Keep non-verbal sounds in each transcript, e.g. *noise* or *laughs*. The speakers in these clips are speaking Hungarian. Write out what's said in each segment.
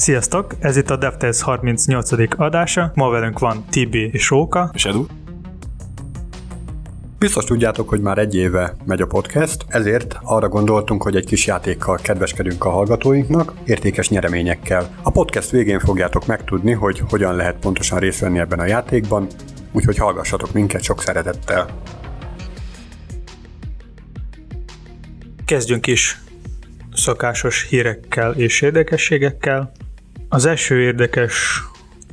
Sziasztok! Ez itt a DevTales 38. adása. Ma velünk van Tibi és Róka. És Edu. Biztos tudjátok, hogy már egy éve megy a podcast, ezért arra gondoltunk, hogy egy kis játékkal kedveskedünk a hallgatóinknak, értékes nyereményekkel. A podcast végén fogjátok megtudni, hogy hogyan lehet pontosan részt venni ebben a játékban, úgyhogy hallgassatok minket sok szeretettel. Kezdjünk is szokásos hírekkel és érdekességekkel. Az első érdekes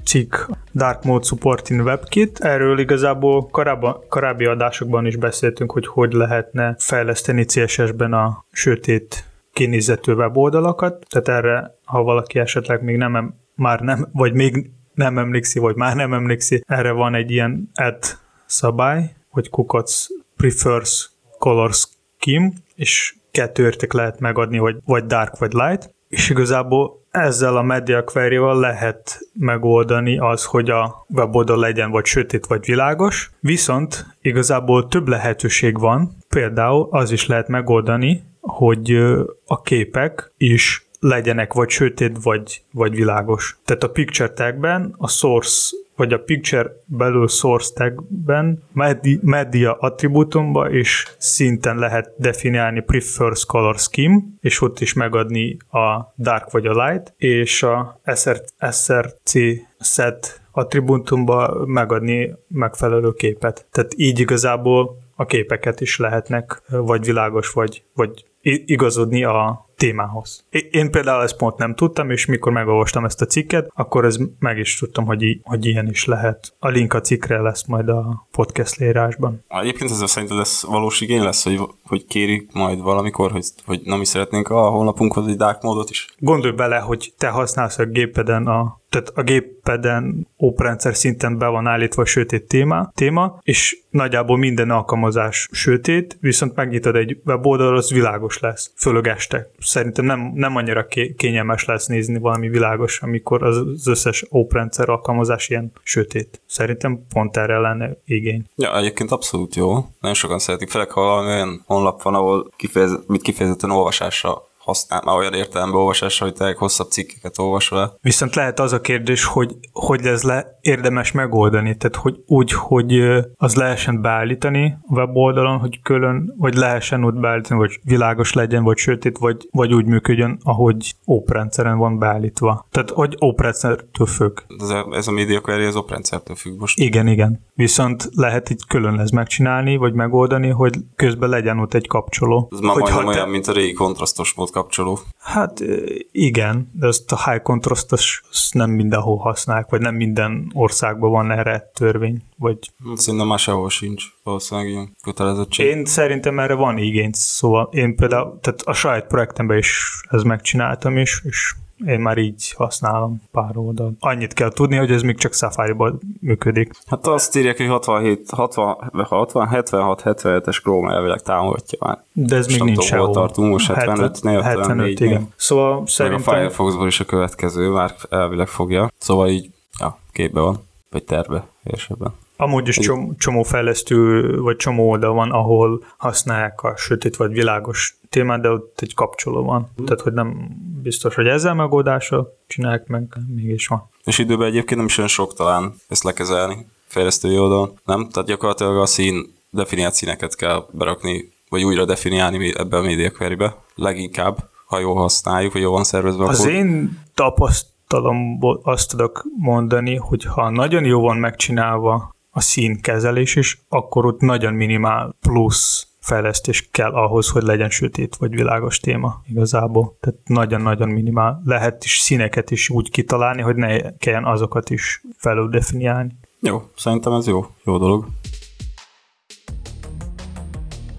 cikk Dark Mode Support in WebKit. Erről igazából korábban, korábbi adásokban is beszéltünk, hogy hogy lehetne fejleszteni CSS-ben a sötét kinézetű weboldalakat. Tehát erre, ha valaki esetleg még nem, már nem, vagy még nem emlékszi, vagy már nem emlékszi, erre van egy ilyen add szabály, hogy kukac prefers color scheme, és kettő érték lehet megadni, hogy vagy dark, vagy light, és igazából ezzel a media query lehet megoldani az, hogy a weboldal legyen vagy sötét, vagy világos, viszont igazából több lehetőség van, például az is lehet megoldani, hogy a képek is legyenek vagy sötét, vagy, vagy világos. Tehát a picture tagben a source vagy a picture belül source tagben media attribútumba is szinten lehet definiálni prefers color scheme, és ott is megadni a dark vagy a light, és a SR, SRC set attribútumba megadni megfelelő képet. Tehát így igazából a képeket is lehetnek vagy világos, vagy, vagy igazodni a témához. Én például ezt pont nem tudtam, és mikor megolvastam ezt a cikket, akkor ez meg is tudtam, hogy, i- hogy ilyen is lehet. A link a cikkre lesz majd a podcast leírásban. Egyébként ez szerinted ez valós igény lesz, hogy, hogy kérik majd valamikor, hogy, hogy nem is szeretnénk a honlapunkhoz egy dark módot is? Gondolj bele, hogy te használsz a gépeden a tehát a gépeden óprendszer szinten be van állítva a sötét téma, téma, és nagyjából minden alkalmazás sötét, viszont megnyitod egy weboldal, az világos lesz, főleg este. Szerintem nem, nem annyira kényelmes lesz nézni valami világos, amikor az összes óprendszer alkalmazás ilyen sötét. Szerintem pont erre lenne igény. Ja, egyébként abszolút jó. Nagyon sokan szeretik, főleg ha olyan honlap van, ahol kifejez, mit kifejezetten olvasásra használ, már olyan értelemben olvasásra, hogy te hosszabb cikkeket olvasol el. Viszont lehet az a kérdés, hogy hogy ez le érdemes megoldani, tehát hogy úgy, hogy az lehessen beállítani a weboldalon, hogy külön, vagy lehessen ott beállítani, vagy világos legyen, vagy sötét, vagy, vagy úgy működjön, ahogy oprendszeren van beállítva. Tehát, hogy oprendszertől függ. Ez a, ez a media query az oprendszertől függ most. Igen, igen. Viszont lehet így külön lesz megcsinálni, vagy megoldani, hogy közben legyen ott egy kapcsoló. Ez már hogy majdnem olyan, te... mint a régi kontrasztos mód kapcsoló. Hát igen, de azt a high contrastos nem mindenhol használják, vagy nem minden országban van erre törvény. Vagy... Hát szerintem már sehol sincs valószínűleg ilyen kötelezettség. Én szerintem erre van igény, szóval én például, tehát a saját projektemben is ezt megcsináltam is, és én már így használom pár oldalt. Annyit kell tudni, hogy ez még csak Safari-ban működik. Hát azt írják, hogy 67, 60, 60 76, 77-es Chrome elvileg támogatja már. De ez még nincs sehol. tartunk, most 75, 75, 75 igen. Szóval szerintem... a Firefoxból is a következő már elvileg fogja. Szóval így, ja, képbe van, vagy terve, érsebben. Amúgy is csomó, csomó fejlesztő, vagy csomó oldal van, ahol használják a sötét vagy világos témát, de ott egy kapcsoló van. Mm. Tehát, hogy nem biztos, hogy ezzel megoldással csinálják meg, mégis van. És időben egyébként nem is olyan sok talán ezt lekezelni fejlesztői oldalon, nem? Tehát gyakorlatilag a szín, definiált színeket kell berakni, vagy újra definiálni ebbe a media query-be. Leginkább, ha jól használjuk, vagy jól van szervezve. Az akkor... én tapasztalomból azt tudok mondani, hogy ha nagyon jó van megcsinálva a színkezelés is, akkor ott nagyon minimál plusz fejlesztés kell ahhoz, hogy legyen sötét vagy világos téma igazából. Tehát nagyon-nagyon minimál. Lehet is színeket is úgy kitalálni, hogy ne kelljen azokat is felül definiálni. Jó, szerintem ez jó, jó dolog.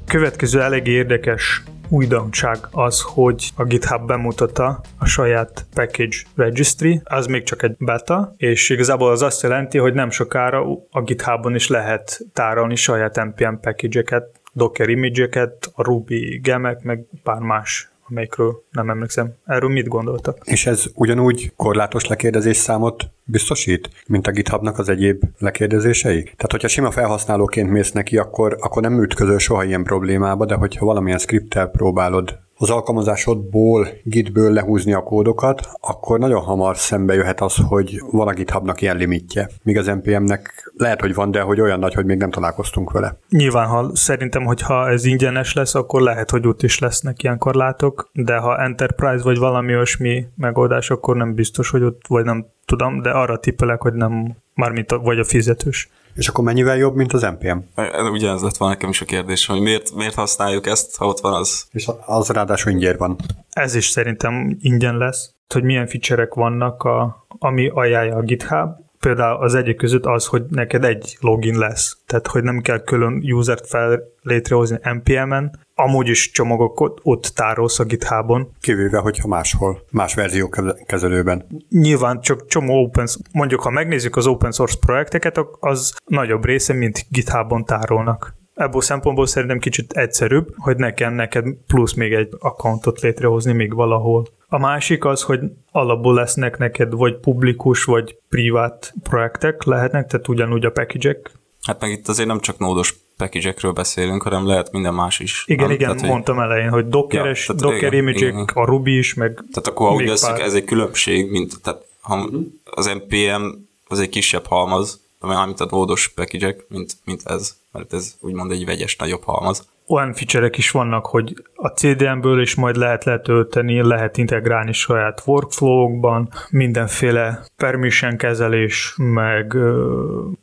Következő elég érdekes újdonság az, hogy a GitHub bemutatta a saját package registry, az még csak egy beta, és igazából az azt jelenti, hogy nem sokára a GitHubon is lehet tárolni saját npm package-eket, Docker image-eket, a Ruby gemek, meg pár más amelyikről nem emlékszem. Erről mit gondoltak? És ez ugyanúgy korlátos lekérdezés számot biztosít, mint a GitHubnak az egyéb lekérdezései? Tehát, hogyha sima felhasználóként mész neki, akkor, akkor nem ütközöl soha ilyen problémába, de hogyha valamilyen scripttel próbálod az alkalmazásodból, Gitből lehúzni a kódokat, akkor nagyon hamar szembe jöhet az, hogy van a GitHubnak ilyen limitje. Míg az NPM-nek lehet, hogy van, de hogy olyan nagy, hogy még nem találkoztunk vele. Nyilván, ha szerintem, hogyha ez ingyenes lesz, akkor lehet, hogy ott is lesznek ilyen korlátok, de ha Enterprise vagy valami olyasmi megoldás, akkor nem biztos, hogy ott, vagy nem tudom, de arra tippelek, hogy nem, mármint a, vagy a fizetős. És akkor mennyivel jobb, mint az NPM? Ugyanez lett volna nekem is a kérdés, hogy miért, miért használjuk ezt, ha ott van az. És az ráadásul ingyen van. Ez is szerintem ingyen lesz. Hogy milyen feature vannak, a, ami ajánlja a GitHub, például az egyik között az, hogy neked egy login lesz. Tehát, hogy nem kell külön usert fel létrehozni NPM-en, amúgy is csomagokat ott tárolsz a GitHubon. Kivéve, hogyha máshol, más verzió kezelőben. Nyilván csak csomó open, mondjuk ha megnézzük az open source projekteket, az nagyobb része, mint GitHubon tárolnak. Ebből szempontból szerintem kicsit egyszerűbb, hogy nekem neked plusz még egy accountot létrehozni még valahol. A másik az, hogy alapból lesznek neked vagy publikus, vagy privát projektek lehetnek, tehát ugyanúgy a package Hát meg itt azért nem csak nódos package beszélünk, hanem lehet minden más is. Igen, nem? igen, tehát, mondtam hogy... elején, hogy dockeres, ja, docker image a Ruby is, meg Tehát akkor úgy veszik, ez egy különbség, mint tehát ha uh-huh. az NPM az egy kisebb halmaz, mint a nódos package mint, mint ez, mert ez úgymond egy vegyes nagyobb halmaz olyan feature is vannak, hogy a CDN-ből is majd lehet letölteni, lehet integrálni saját workflow-okban, mindenféle permission kezelés, meg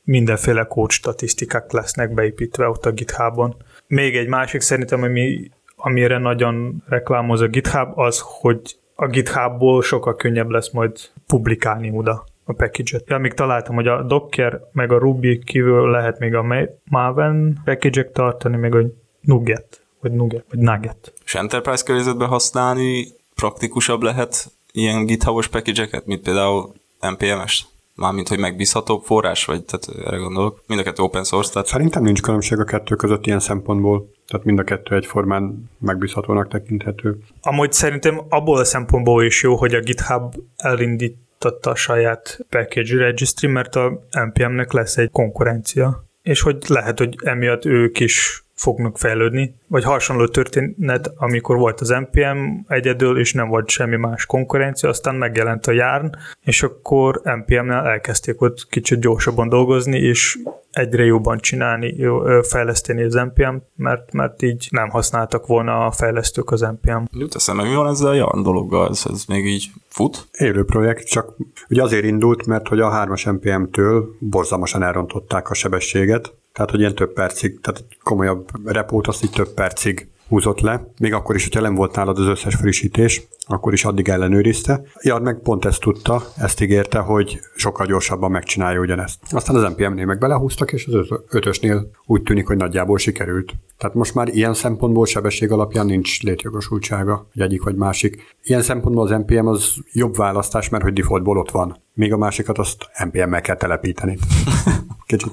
mindenféle kód statisztikák lesznek beépítve ott a GitHubon. Még egy másik szerintem, ami, amire nagyon reklámoz a GitHub, az, hogy a GitHubból sokkal könnyebb lesz majd publikálni oda a package-et. Ja, még találtam, hogy a Docker meg a Ruby kívül lehet még a Maven package tartani, meg a Nugget, vagy Nugget, vagy Nugget. És Enterprise környezetben használni praktikusabb lehet ilyen GitHub-os package mint például NPM-es? Mármint, hogy megbízhatóbb forrás, vagy tehát erre gondolok. Mind a kettő open source. Tehát... Szerintem nincs különbség a kettő között ilyen szempontból. Tehát mind a kettő egyformán megbízhatónak tekinthető. Amúgy szerintem abból a szempontból is jó, hogy a GitHub elindította a saját package registry, mert a NPM-nek lesz egy konkurencia. És hogy lehet, hogy emiatt ők is fognak fejlődni, vagy hasonló történet, amikor volt az NPM egyedül, és nem volt semmi más konkurencia, aztán megjelent a Yarn, és akkor NPM-nel elkezdték ott kicsit gyorsabban dolgozni, és egyre jobban csinálni, fejleszteni az NPM, mert, mert így nem használtak volna a fejlesztők az NPM. Jut eszembe, mi van ezzel a Yarn dologgal? Ez, ez még így fut? Élő projekt, csak ugye azért indult, mert hogy a 3-as NPM-től borzalmasan elrontották a sebességet, tehát hogy ilyen több percig, tehát komolyabb repót azt így több percig húzott le, még akkor is, hogyha nem volt nálad az összes frissítés, akkor is addig ellenőrizte. Ja, meg pont ezt tudta, ezt ígérte, hogy sokkal gyorsabban megcsinálja ugyanezt. Aztán az NPM-nél meg belehúztak, és az ötösnél úgy tűnik, hogy nagyjából sikerült. Tehát most már ilyen szempontból sebesség alapján nincs létjogosultsága, hogy egyik vagy másik. Ilyen szempontból az NPM az jobb választás, mert hogy defaultból ott van. Még a másikat azt NPM-mel kell telepíteni. *laughs* Kicsit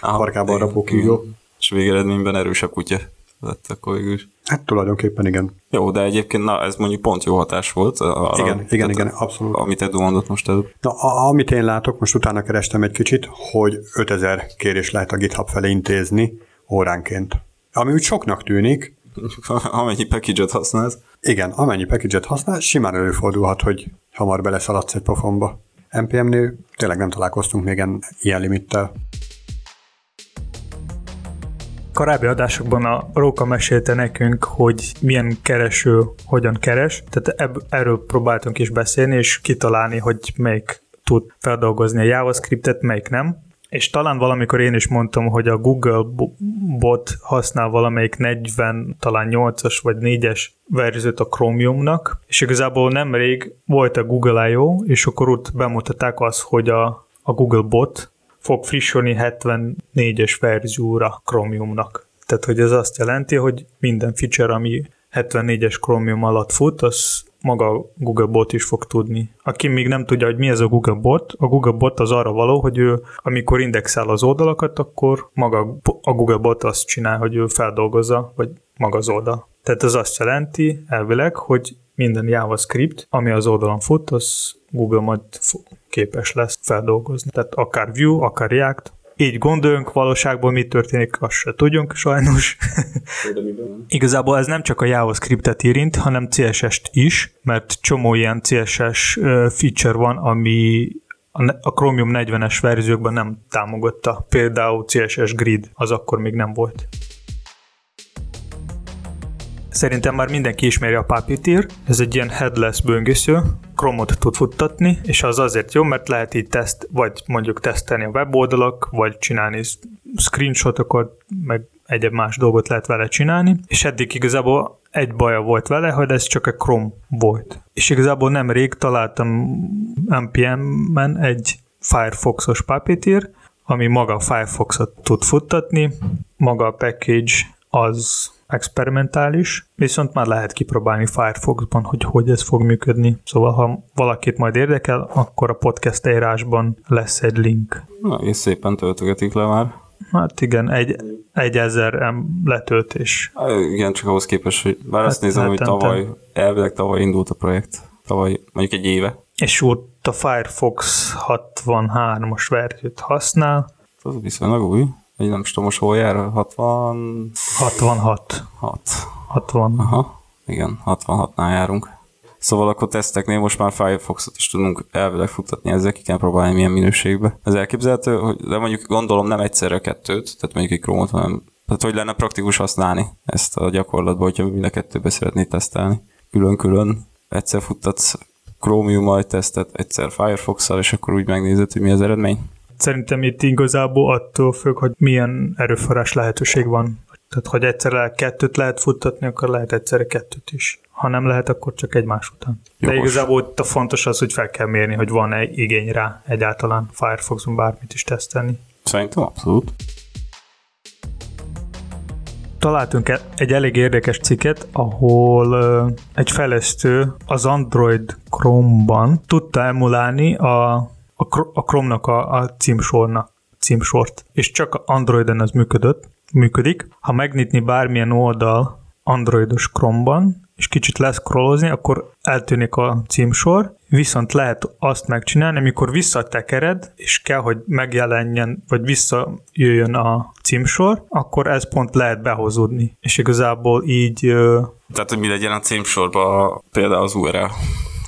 farkában rapó kígyó. És végeredményben erősebb kutya lett akkor végül is. Hát tulajdonképpen igen. Jó, de egyébként na, ez mondjuk pont jó hatás volt. Arra, igen, igen, igen, abszolút. Amit Edu mondott most előbb. Na, a, amit én látok, most utána kerestem egy kicsit, hogy 5000 kérés lehet a GitHub felé intézni óránként. Ami úgy soknak tűnik. *laughs* amennyi package-et használsz. Igen, amennyi package-et használ, simán előfordulhat, hogy hamar beleszaladsz egy pofonba. NPM-nél tényleg nem találkoztunk még ilyen limittel korábbi adásokban a Róka mesélte nekünk, hogy milyen kereső hogyan keres, tehát ebb, erről próbáltunk is beszélni, és kitalálni, hogy melyik tud feldolgozni a JavaScriptet, melyik nem. És talán valamikor én is mondtam, hogy a Google bot használ valamelyik 40, talán 8-as vagy 4-es verziót a Chromiumnak, és igazából nemrég volt a Google I.O., és akkor ott bemutatták azt, hogy a, a Google bot fog frissülni 74-es verzióra Chromiumnak. Tehát, hogy ez azt jelenti, hogy minden feature, ami 74-es Chromium alatt fut, az maga Google Bot is fog tudni. Aki még nem tudja, hogy mi ez a Google Bot, a Google Bot az arra való, hogy ő, amikor indexel az oldalakat, akkor maga a Google Bot azt csinál, hogy ő feldolgozza, vagy maga az oldal. Tehát ez azt jelenti elvileg, hogy minden JavaScript, ami az oldalon fut, az Google majd képes lesz feldolgozni. Tehát akár Vue, akár React, így gondoljunk, valóságban mi történik, azt se tudjunk sajnos. *laughs* Igazából ez nem csak a JavaScript-et érint, hanem CSS-t is, mert csomó ilyen CSS feature van, ami a Chromium 40-es verziókban nem támogatta. Például CSS Grid, az akkor még nem volt. Szerintem már mindenki ismeri a Puppeteer, ez egy ilyen headless böngésző, Chrome-ot tud futtatni, és az azért jó, mert lehet így teszt, vagy mondjuk tesztelni a weboldalak, vagy csinálni screenshotokat, meg egyéb más dolgot lehet vele csinálni, és eddig igazából egy baja volt vele, hogy ez csak a Chrome volt. És igazából nem rég találtam NPM-ben egy Firefox-os Puppeteer, ami maga a Firefox-ot tud futtatni, maga a package az experimentális, viszont már lehet kipróbálni Firefoxban, hogy hogy ez fog működni. Szóval, ha valakit majd érdekel, akkor a podcast írásban lesz egy link. Na, és szépen töltögetik le már. Hát igen, egy, egy ezer letöltés. Igen, csak ahhoz képest, hogy bár hát, azt nézem, hogy tavaly, elvileg tavaly indult a projekt. Tavaly, mondjuk egy éve. És ott a Firefox 63-as verziót használ. Az viszonylag új. Vagy nem tudom, most hol jár? 60... 66. 6. 60. Aha, igen, 66-nál járunk. Szóval akkor teszteknél most már Firefox-ot is tudunk elvileg futtatni ezzel, ki kell próbálni milyen minőségbe. Ez elképzelhető, hogy, de mondjuk gondolom nem egyszerre a kettőt, tehát mondjuk egy Chrome-ot, hanem tehát hogy lenne praktikus használni ezt a gyakorlatban, hogyha mind a kettőbe szeretnéd tesztelni. Külön-külön egyszer futtatsz Chromium-mal tesztet, egyszer Firefox-szal, és akkor úgy megnézed, hogy mi az eredmény. Szerintem itt igazából attól függ, hogy milyen erőforrás lehetőség van. Tehát, hogy egyszerre kettőt lehet futtatni, akkor lehet egyszerre kettőt is. Ha nem lehet, akkor csak egymás után. De Jogos. igazából itt a fontos az, hogy fel kell mérni, hogy van-e igény rá egyáltalán Firefoxon bármit is tesztelni. Szerintem abszolút. Találtunk e- egy elég érdekes cikket, ahol egy fejlesztő az Android Chrome-ban tudta emulálni a a Chrome-nak a, a címsornak, címsort, és csak Androiden az működött, működik. Ha megnyitni bármilyen oldal Androidos Chrome-ban, és kicsit leszkrollozni, akkor eltűnik a címsor, viszont lehet azt megcsinálni, amikor visszatekered, és kell, hogy megjelenjen, vagy visszajöjjön a címsor, akkor ez pont lehet behozódni. És igazából így... Tehát, hogy mi legyen a címsorban például az URL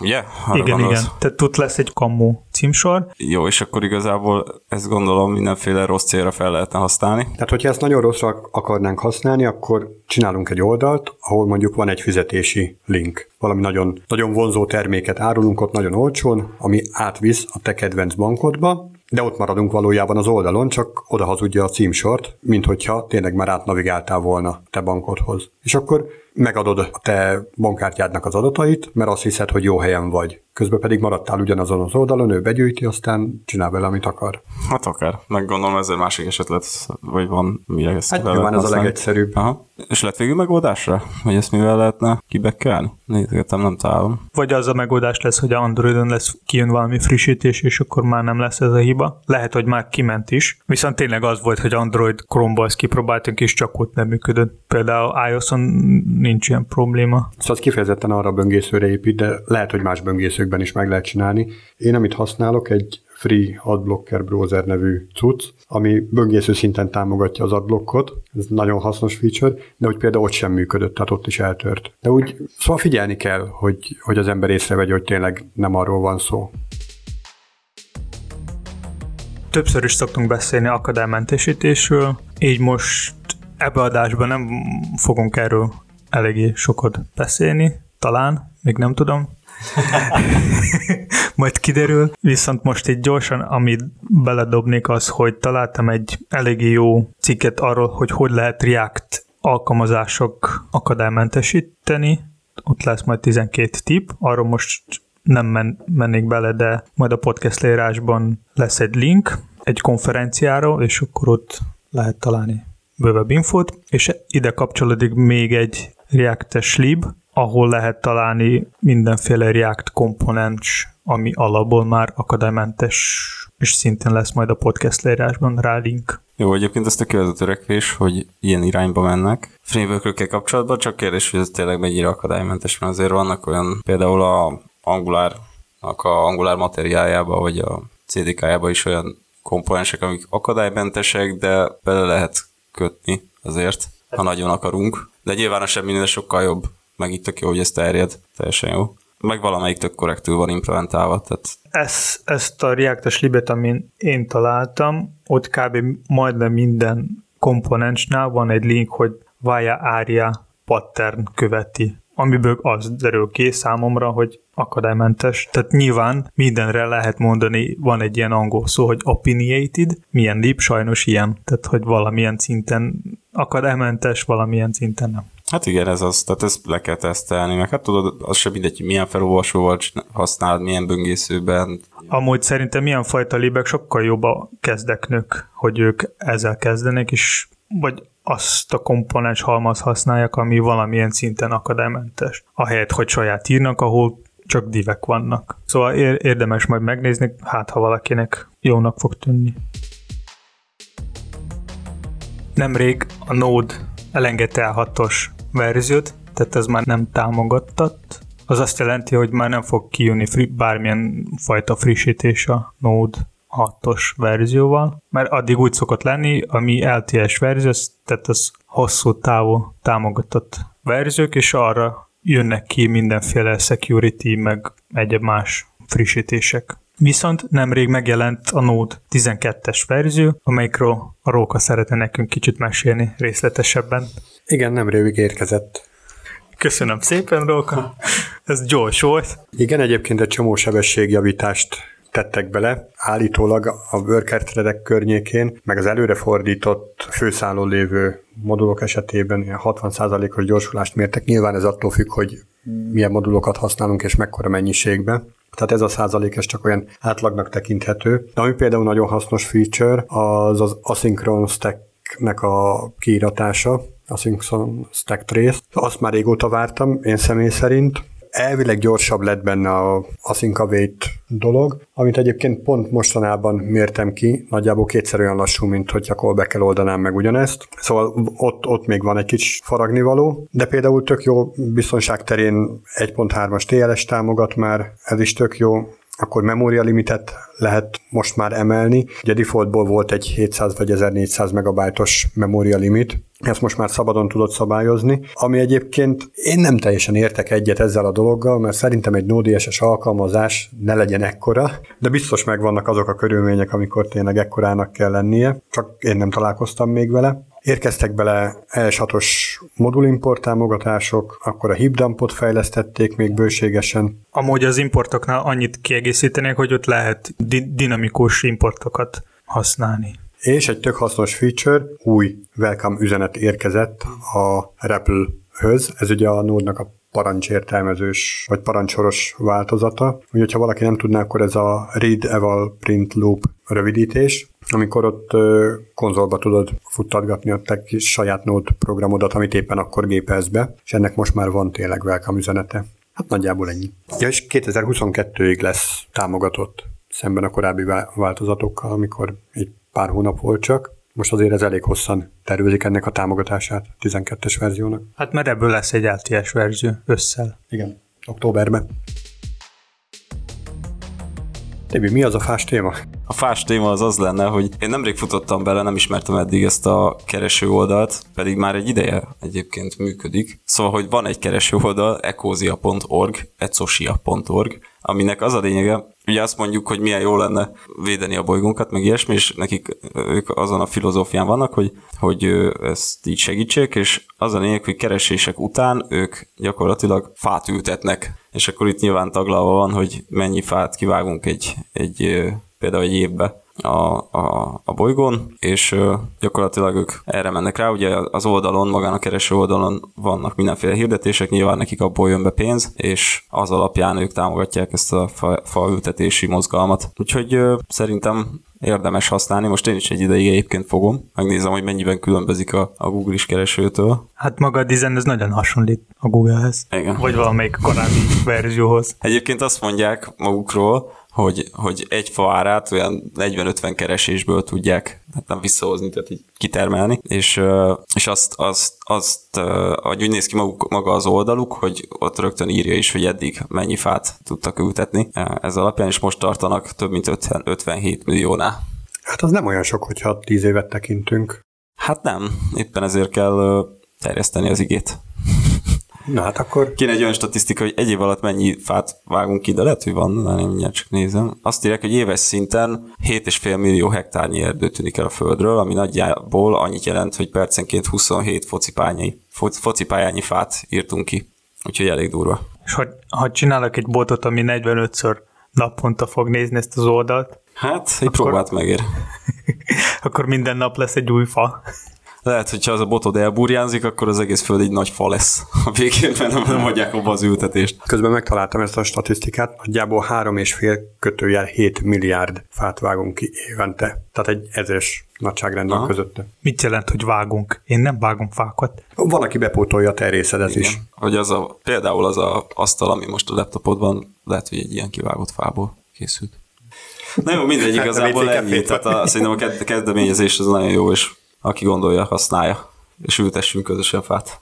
ugye? Arra igen, igen. Tehát ott lesz egy kamu címsor. Jó, és akkor igazából ezt gondolom mindenféle rossz célra fel lehetne használni. Tehát, hogyha ezt nagyon rosszra akarnánk használni, akkor csinálunk egy oldalt, ahol mondjuk van egy fizetési link. Valami nagyon, nagyon vonzó terméket árulunk ott nagyon olcsón, ami átvisz a te kedvenc bankodba, de ott maradunk valójában az oldalon, csak oda hazudja a címsort, mint hogyha tényleg már átnavigáltál volna te bankodhoz. És akkor megadod a te bankkártyádnak az adatait, mert azt hiszed, hogy jó helyen vagy közben pedig maradtál ugyanazon az oldalon, ő begyűjti, aztán csinál vele, amit akar. Hát akár. Meg gondolom ezzel másik eset lett, vagy van, mire ezt Hát nyilván ez a legegyszerűbb. Aha. És lett végül megoldásra? Hogy ezt mivel lehetne kibekkelni? Nézgetem, nem találom. Vagy az a megoldás lesz, hogy a Androidon lesz, kijön valami frissítés, és akkor már nem lesz ez a hiba. Lehet, hogy már kiment is. Viszont tényleg az volt, hogy Android Chrome-ba ezt kipróbáltunk, és csak ott nem működött. Például iOS-on nincs ilyen probléma. Szóval az kifejezetten arra böngészőre épít, de lehet, hogy más böngészőkben is meg lehet csinálni. Én amit használok, egy Free Adblocker Browser nevű cucc, ami böngésző szinten támogatja az adblockot, ez nagyon hasznos feature, de hogy például ott sem működött, tehát ott is eltört. De úgy, szóval figyelni kell, hogy, hogy az ember észrevegye, hogy tényleg nem arról van szó. Többször is szoktunk beszélni akadálymentesítésről, így most ebbe adásban nem fogunk erről eléggé sokat beszélni, talán, még nem tudom, *laughs* majd kiderül. Viszont most itt gyorsan, amit beledobnék az, hogy találtam egy eléggé jó cikket arról, hogy hogy lehet React alkalmazások akadálymentesíteni. Ott lesz majd 12 tip, arról most nem men- mennék bele, de majd a podcast leírásban lesz egy link egy konferenciáról, és akkor ott lehet találni bővebb infót, és ide kapcsolódik még egy React-es lib, ahol lehet találni mindenféle React komponens, ami alapból már akadálymentes, és szintén lesz majd a podcast leírásban rá link. Jó, egyébként ezt a követő törekvés, hogy ilyen irányba mennek. framework kapcsolatban csak kérdés, hogy ez tényleg mennyire akadálymentes, mert azért vannak olyan, például a Angular, a Angular materiájába, vagy a CDK-jába is olyan komponensek, amik akadálymentesek, de bele lehet kötni azért, ha nagyon akarunk. De nyilván a semmi sokkal jobb, meg itt tök jó, hogy ez terjed, teljesen jó. Meg valamelyik tök korrektül van implementálva. Tehát... Ez, ezt a React-es libet, amin én találtam, ott kb. majdnem minden komponensnál van egy link, hogy via aria pattern követi amiből az derül ki számomra, hogy akadálymentes. Tehát nyilván mindenre lehet mondani, van egy ilyen angol szó, hogy opinionated, milyen lip, sajnos ilyen. Tehát, hogy valamilyen szinten akadálymentes, valamilyen szinten nem. Hát igen, ez az, tehát ezt le kell tesztelni, meg hát tudod, az sem mindegy, hogy milyen felolvasóval használod, milyen böngészőben. Amúgy szerintem milyen fajta libek sokkal jobb a kezdeknök, hogy ők ezzel kezdenek, és vagy azt a komponens halmaz használják, ami valamilyen szinten akadálymentes. Ahelyett, hogy saját írnak, ahol csak divek vannak. Szóval érdemes majd megnézni, hát ha valakinek jónak fog tűnni. Nemrég a Node elengedte a 6-os verziót, tehát ez már nem támogattat. Az azt jelenti, hogy már nem fog kijönni fri- bármilyen fajta frissítés a Node 6-os verzióval, mert addig úgy szokott lenni, ami LTS verzió, tehát az hosszú távú támogatott verziók, és arra jönnek ki mindenféle security, meg egyéb más frissítések. Viszont nemrég megjelent a Node 12-es verzió, amelyikről a Róka szeretne nekünk kicsit mesélni részletesebben. Igen, nemrég érkezett. Köszönöm szépen, Róka. Ez gyors volt. Igen, egyébként egy csomó sebességjavítást tettek bele. Állítólag a worker threadek környékén, meg az előrefordított főszálló lévő modulok esetében ilyen 60%-os gyorsulást mértek. Nyilván ez attól függ, hogy milyen modulokat használunk és mekkora mennyiségben. Tehát ez a százalék ez csak olyan átlagnak tekinthető. De ami például nagyon hasznos feature, az az asynchron stacknek a kiíratása, asynchron stack trace. Azt már régóta vártam, én személy szerint elvileg gyorsabb lett benne a async await dolog, amit egyébként pont mostanában mértem ki, nagyjából kétszer olyan lassú, mint hogyha callback oldanám meg ugyanezt. Szóval ott, ott még van egy kis faragnivaló, de például tök jó biztonság terén 1.3-as TLS támogat már, ez is tök jó, akkor memória limitet lehet most már emelni. Ugye defaultból volt egy 700 vagy 1400 megabajtos memória limit, ezt most már szabadon tudod szabályozni, ami egyébként én nem teljesen értek egyet ezzel a dologgal, mert szerintem egy Node.js alkalmazás ne legyen ekkora, de biztos megvannak azok a körülmények, amikor tényleg ekkorának kell lennie, csak én nem találkoztam még vele. Érkeztek bele ES6-os modulimport támogatások, akkor a hipdumpot fejlesztették még bőségesen. Amúgy az importoknál annyit kiegészítenék, hogy ott lehet di- dinamikus importokat használni. És egy tök hasznos feature, új welcome üzenet érkezett a REPL-höz. Ez ugye a Node-nak a parancsértelmezős, vagy parancsoros változata. Úgyhogy, ha valaki nem tudná, akkor ez a read eval print loop rövidítés, amikor ott konzolba tudod futtatgatni a te kis saját Node programodat, amit éppen akkor gépelsz be, és ennek most már van tényleg welcome üzenete. Hát nagyjából ennyi. Ja, és 2022-ig lesz támogatott szemben a korábbi változatokkal, amikor egy pár hónap volt csak. Most azért ez elég hosszan tervezik ennek a támogatását, 12-es verziónak. Hát mert ebből lesz egy LTS verzió összel. Igen, októberben. Tibi, mi az a fás téma? A fás téma az az lenne, hogy én nemrég futottam bele, nem ismertem eddig ezt a kereső oldalt, pedig már egy ideje egyébként működik. Szóval, hogy van egy kereső oldal, ecosia.org, ecosia.org, aminek az a lényege, ugye azt mondjuk, hogy milyen jó lenne védeni a bolygónkat, meg ilyesmi, és nekik ők azon a filozófián vannak, hogy, hogy ezt így segítsék, és az a lényeg, hogy keresések után ők gyakorlatilag fát ültetnek, és akkor itt nyilván taglalva van, hogy mennyi fát kivágunk egy, egy például egy évbe a, a, a bolygón, és ö, gyakorlatilag ők erre mennek rá. Ugye az oldalon, magán a kereső oldalon vannak mindenféle hirdetések, nyilván nekik abból jön be pénz, és az alapján ők támogatják ezt a fa, faültetési mozgalmat. Úgyhogy ö, szerintem érdemes használni. Most én is egy ideig egyébként fogom. Megnézem, hogy mennyiben különbözik a, a Google-is keresőtől. Hát maga a design ez nagyon hasonlít a Google-hez. Igen. Vagy valamelyik korábbi verzióhoz. Egyébként azt mondják magukról, hogy, hogy egy fa árát olyan 40-50 keresésből tudják hát nem visszahozni, tehát így kitermelni, és, és azt, azt, azt hogy úgy néz ki maguk, maga az oldaluk, hogy ott rögtön írja is, hogy eddig mennyi fát tudtak ültetni ez alapján, és most tartanak több mint 50, 57 milliónál. Hát az nem olyan sok, hogyha tíz évet tekintünk. Hát nem, éppen ezért kell terjeszteni az igét. Na hát akkor... Kéne egy olyan statisztika, hogy egy év alatt mennyi fát vágunk ki, de lehet, hogy van, de nem csak nézem. Azt írják, hogy éves szinten 7,5 millió hektárnyi erdő tűnik el a földről, ami nagyjából annyit jelent, hogy percenként 27 focipályányi, focipályányi fát írtunk ki. Úgyhogy elég durva. És ha, ha csinálok egy botot, ami 45-ször naponta fog nézni ezt az oldalt, Hát, egy akkor... próbát megér. *laughs* akkor minden nap lesz egy új fa. Lehet, hogyha az a botod elburjánzik, akkor az egész föld egy nagy fa lesz a végén, mert nem, nem adják abba az ültetést. Közben megtaláltam ezt a statisztikát, nagyjából 3,5 kötőjel 7 milliárd fát vágunk ki évente. Tehát egy ezres nagyságrend van közötte. Mit jelent, hogy vágunk? Én nem vágom fákat. Van, aki bepótolja a terészedet Igen. is. Hogy az a, például az a asztal, ami most a laptopodban, lehet, hogy egy ilyen kivágott fából készült. Na jó, mindegy, a igazából ennyi. Tehát a, szerintem a kezdeményezés az nagyon jó, és aki gondolja, használja, és ültessünk közösen fát.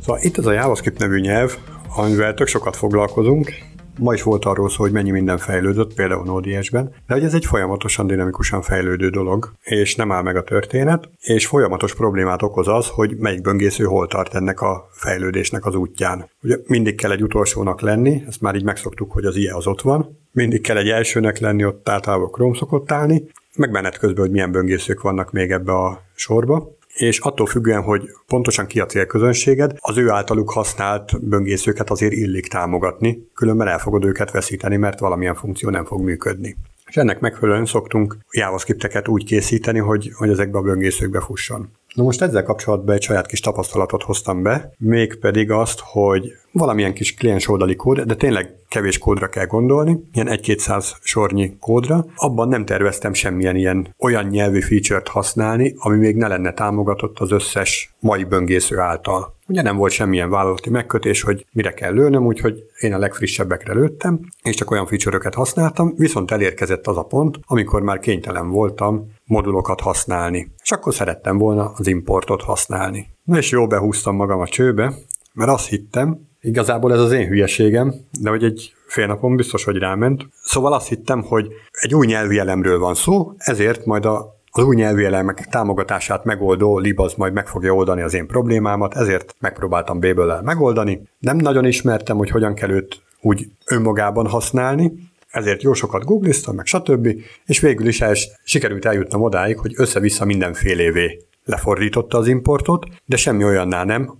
Szóval itt ez a JavaScript nevű nyelv, amivel tök sokat foglalkozunk. Ma is volt arról szó, hogy mennyi minden fejlődött, például Node.js-ben, de hogy ez egy folyamatosan, dinamikusan fejlődő dolog, és nem áll meg a történet, és folyamatos problémát okoz az, hogy melyik böngésző hol tart ennek a fejlődésnek az útján. Ugye mindig kell egy utolsónak lenni, ezt már így megszoktuk, hogy az IE az ott van, mindig kell egy elsőnek lenni, ott általában Chrome szokott állni, meg menet közben, hogy milyen böngészők vannak még ebbe a sorba, és attól függően, hogy pontosan ki a célközönséged, az ő általuk használt böngészőket azért illik támogatni, különben el fogod őket veszíteni, mert valamilyen funkció nem fog működni. És ennek megfelelően szoktunk JavaScripteket úgy készíteni, hogy, hogy ezekbe a böngészőkbe fusson. Na most ezzel kapcsolatban egy saját kis tapasztalatot hoztam be, mégpedig azt, hogy valamilyen kis kliens oldali kód, de tényleg kevés kódra kell gondolni, ilyen 1-200 sornyi kódra, abban nem terveztem semmilyen ilyen olyan nyelvi feature-t használni, ami még ne lenne támogatott az összes mai böngésző által. Ugye nem volt semmilyen vállalati megkötés, hogy mire kell lőnöm, úgyhogy én a legfrissebbekre lőttem, és csak olyan feature-öket használtam, viszont elérkezett az a pont, amikor már kénytelen voltam modulokat használni. És akkor szerettem volna az importot használni. Na és jó behúztam magam a csőbe, mert azt hittem, igazából ez az én hülyeségem, de hogy egy fél napon biztos, hogy ráment. Szóval azt hittem, hogy egy új nyelvi elemről van szó, ezért majd a az új nyelvi elemek támogatását megoldó lib az majd meg fogja oldani az én problémámat, ezért megpróbáltam b megoldani. Nem nagyon ismertem, hogy hogyan kell őt úgy önmagában használni, ezért jó sokat googliztam, meg stb. És végül is el, sikerült eljutnom odáig, hogy össze-vissza mindenfélévé lefordította az importot, de semmi olyannál nem,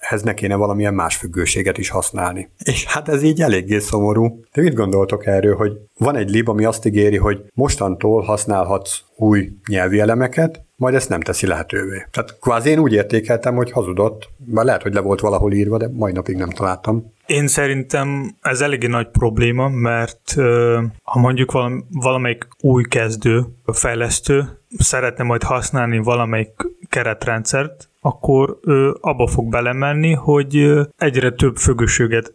amihez ne kéne valamilyen más függőséget is használni. És hát ez így eléggé szomorú. De mit gondoltok erről, hogy van egy lib, ami azt ígéri, hogy mostantól használhatsz új nyelvi elemeket, majd ezt nem teszi lehetővé. Tehát kvázi én úgy értékeltem, hogy hazudott, bár lehet, hogy le volt valahol írva, de mai napig nem találtam. Én szerintem ez eléggé nagy probléma, mert ha mondjuk valamelyik új kezdő, fejlesztő szeretne majd használni valamelyik keretrendszert, akkor ő abba fog belemenni, hogy egyre több